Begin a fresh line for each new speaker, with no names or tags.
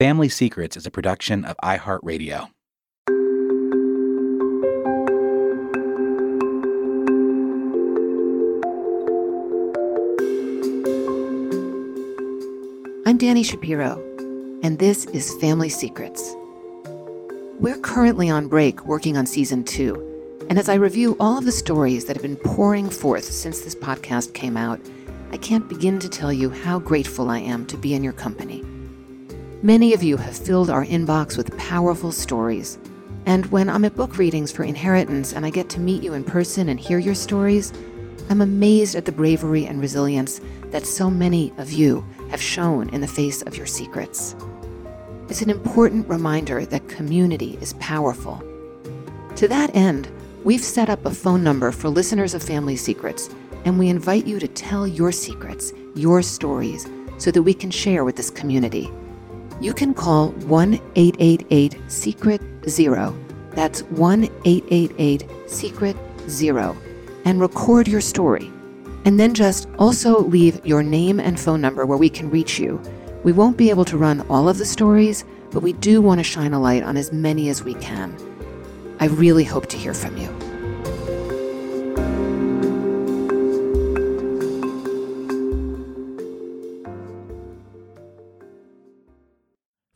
Family Secrets is a production of iHeartRadio.
I'm Dani Shapiro, and this is Family Secrets. We're currently on break working on season two, and as I review all of the stories that have been pouring forth since this podcast came out, I can't begin to tell you how grateful I am to be in your company. Many of you have filled our inbox with powerful stories, and when I'm at book readings for Inheritance and I get to meet you in person and hear your stories, I'm amazed at the bravery and resilience that so many of you have shown in the face of your secrets. It's an important reminder that community is powerful. To that end, we've set up a phone number for listeners of Family Secrets, and we invite you to tell your secrets, your stories, so that we can share with this community. You can call 1 888 Secret Zero. That's 1 888 Secret Zero and record your story. And then just also leave your name and phone number where we can reach you. We won't be able to run all of the stories, but we do want to shine a light on as many as we can. I really hope to hear from you.